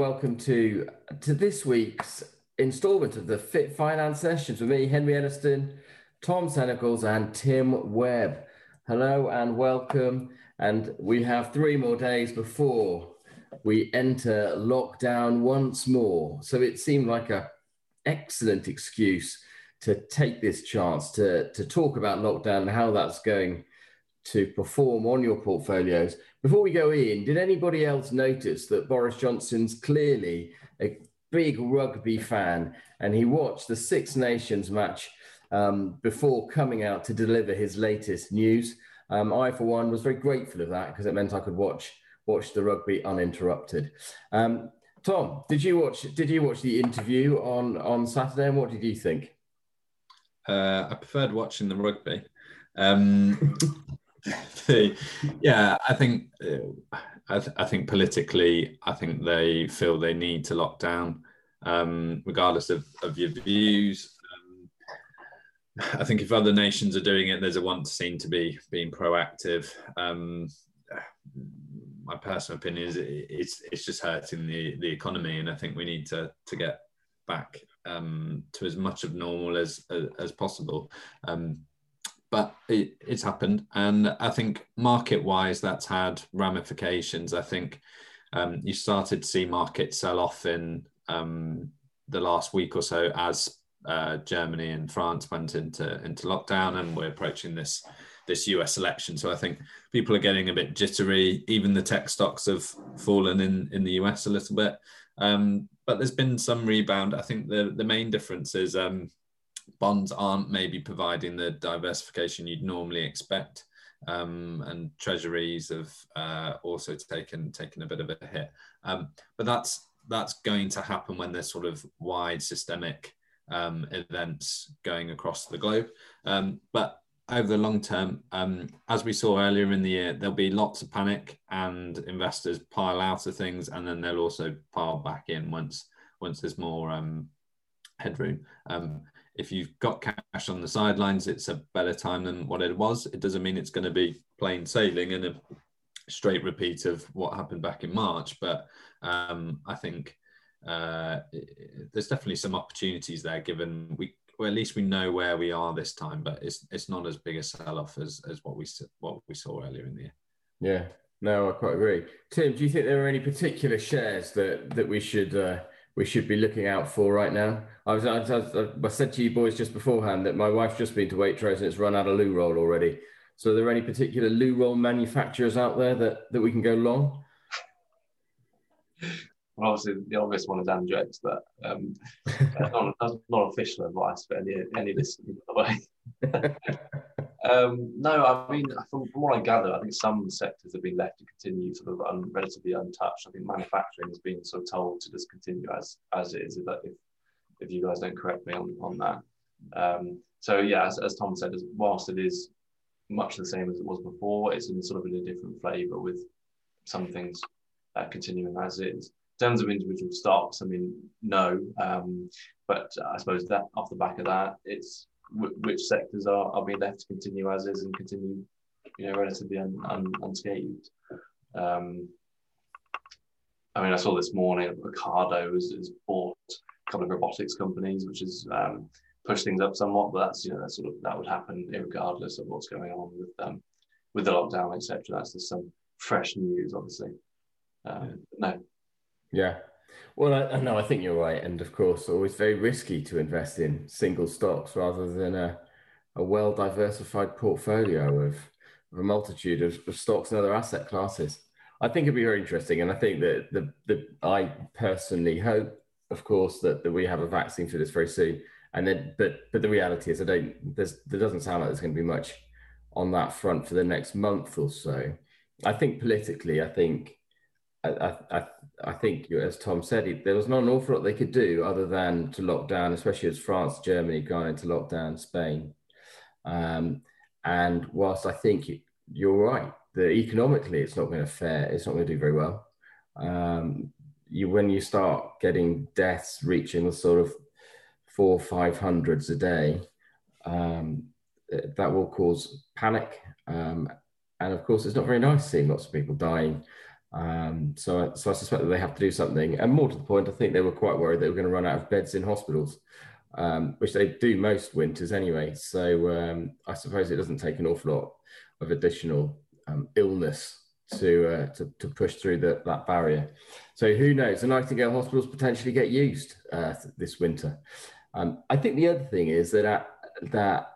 welcome to to this week's instalment of the Fit Finance Sessions with me, Henry Elliston, Tom Senegals, and Tim Webb. Hello and welcome. And we have three more days before we enter lockdown once more. So it seemed like a excellent excuse to take this chance to, to talk about lockdown and how that's going to perform on your portfolios. Before we go in, did anybody else notice that Boris Johnson's clearly a big rugby fan and he watched the Six Nations match um, before coming out to deliver his latest news? Um, I, for one, was very grateful of that because it meant I could watch watch the rugby uninterrupted. Um, Tom, did you watch did you watch the interview on on Saturday and what did you think? Uh, I preferred watching the rugby. Um, the, yeah, I think uh, I, th- I, think politically, I think they feel they need to lock down, um, regardless of, of your views. Um, I think if other nations are doing it, there's a want to seem to be being proactive. Um, my personal opinion is it's it's just hurting the the economy, and I think we need to to get back um, to as much of normal as as, as possible. Um, but it, it's happened, and I think market wise, that's had ramifications. I think um, you started to see markets sell off in um, the last week or so as uh, Germany and France went into into lockdown, and we're approaching this this US election. So I think people are getting a bit jittery. Even the tech stocks have fallen in, in the US a little bit. Um, but there's been some rebound. I think the, the main difference is um, bonds aren't maybe providing the diversification you'd normally expect. Um, and treasuries have uh, also taken taken a bit of a hit. Um, but that's that's going to happen when there's sort of wide systemic um, events going across the globe. Um, but over the long term, um, as we saw earlier in the year, there'll be lots of panic and investors pile out of things, and then they'll also pile back in once once there's more um, headroom. Um, if you've got cash on the sidelines, it's a better time than what it was. It doesn't mean it's going to be plain sailing and a straight repeat of what happened back in March, but um, I think uh, there's definitely some opportunities there given we well, at least we know where we are this time, but it's it's not as big a sell off as as what we what we saw earlier in the year. Yeah, no, I quite agree. Tim, do you think there are any particular shares that that we should uh, we should be looking out for right now? I was I, I, I said to you boys just beforehand that my wife's just been to Waitrose and it's run out of loo roll already. So, are there any particular loo roll manufacturers out there that that we can go long? Well, obviously, the obvious one is Andrex, but um, that's, not, that's, not, official advice for any any listeners, by the way. um, no, I mean, from, from, what I gather, I think some sectors have been left to continue sort of un, relatively untouched. I think manufacturing has been sort of told to just continue as as it is. If if, if you guys don't correct me on on that. Um, so yeah, as, as Tom said, whilst it is much the same as it was before, it's in sort of in a different flavour with some things uh, continuing as is terms of individual stocks, I mean, no. Um, but I suppose that off the back of that, it's w- which sectors are, are being left to continue as is and continue, you know, relatively un, un, unscathed. Um, I mean, I saw this morning Ocado has, has bought a couple of robotics companies, which has um, pushed things up somewhat. But that's you know that sort of that would happen regardless of what's going on with um, with the lockdown, etc. That's just some fresh news, obviously. Um, no, yeah. Well, I, no, I think you're right. And of course, always very risky to invest in single stocks rather than a, a well diversified portfolio of, of a multitude of, of, stocks and other asset classes. I think it'd be very interesting. And I think that the, the I personally hope, of course, that, that we have a vaccine for this very soon. And then, but but the reality is, I don't. There's there doesn't sound like there's going to be much on that front for the next month or so. I think politically, I think I, I, I think, as Tom said, there was not an awful lot they could do other than to lock down, especially as France, Germany going into lockdown, Spain. Um, and whilst I think you're right, that economically it's not going to fare, it's not going to do very well. Um, you when you start getting deaths reaching the sort of four five hundreds a day, um, that will cause panic. Um, and of course, it's not very nice seeing lots of people dying Um, so, so I suspect that they have to do something. And more to the point, I think they were quite worried they were going to run out of beds in hospitals, um, which they do most winters anyway. So um, I suppose it doesn't take an awful lot of additional um, illness to, uh, to, to push through the, that barrier. So who knows? The Nightingale hospitals potentially get used uh, this winter. Um, I think the other thing is that uh, that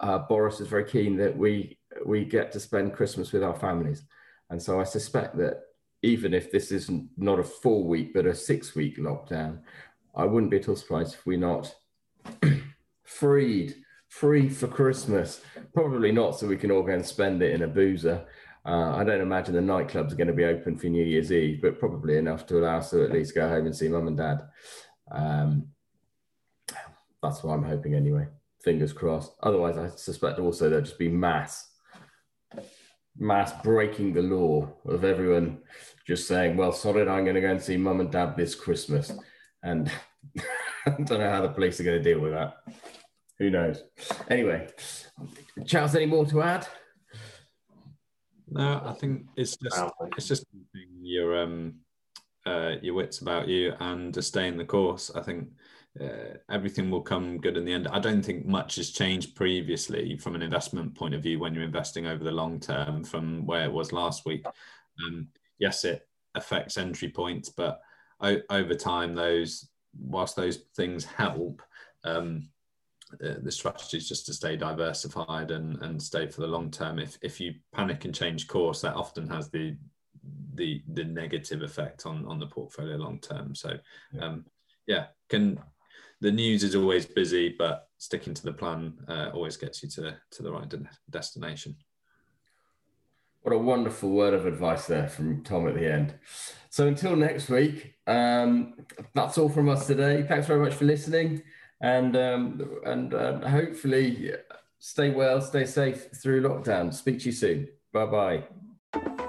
uh, Boris is very keen that we we get to spend Christmas with our families. And so I suspect that even if this isn't not a four week, but a six week lockdown, I wouldn't be at all surprised if we're not freed, free for Christmas. Probably not so we can all go and spend it in a boozer. Uh, I don't imagine the nightclubs are going to be open for New Year's Eve, but probably enough to allow us to at least go home and see mum and dad. Um, that's what I'm hoping anyway. Fingers crossed. Otherwise, I suspect also there'll just be mass mass breaking the law of everyone just saying, well, sorry, I'm going to go and see mum and dad this Christmas. And I don't know how the police are going to deal with that. Who knows? Anyway, Charles, any more to add? No, I think it's just it's just your um uh, your wits about you and to stay in the course. I think uh, everything will come good in the end. I don't think much has changed previously from an investment point of view when you're investing over the long term from where it was last week. Um, yes, it affects entry points, but o- over time, those whilst those things help, um, uh, the strategy is just to stay diversified and, and stay for the long term. If if you panic and change course, that often has the the the negative effect on on the portfolio long term. So, um, yeah, can the news is always busy, but sticking to the plan uh, always gets you to, to the right de- destination. What a wonderful word of advice there from Tom at the end. So until next week, um, that's all from us today. Thanks very much for listening, and um, and uh, hopefully stay well, stay safe through lockdown. Speak to you soon. Bye bye.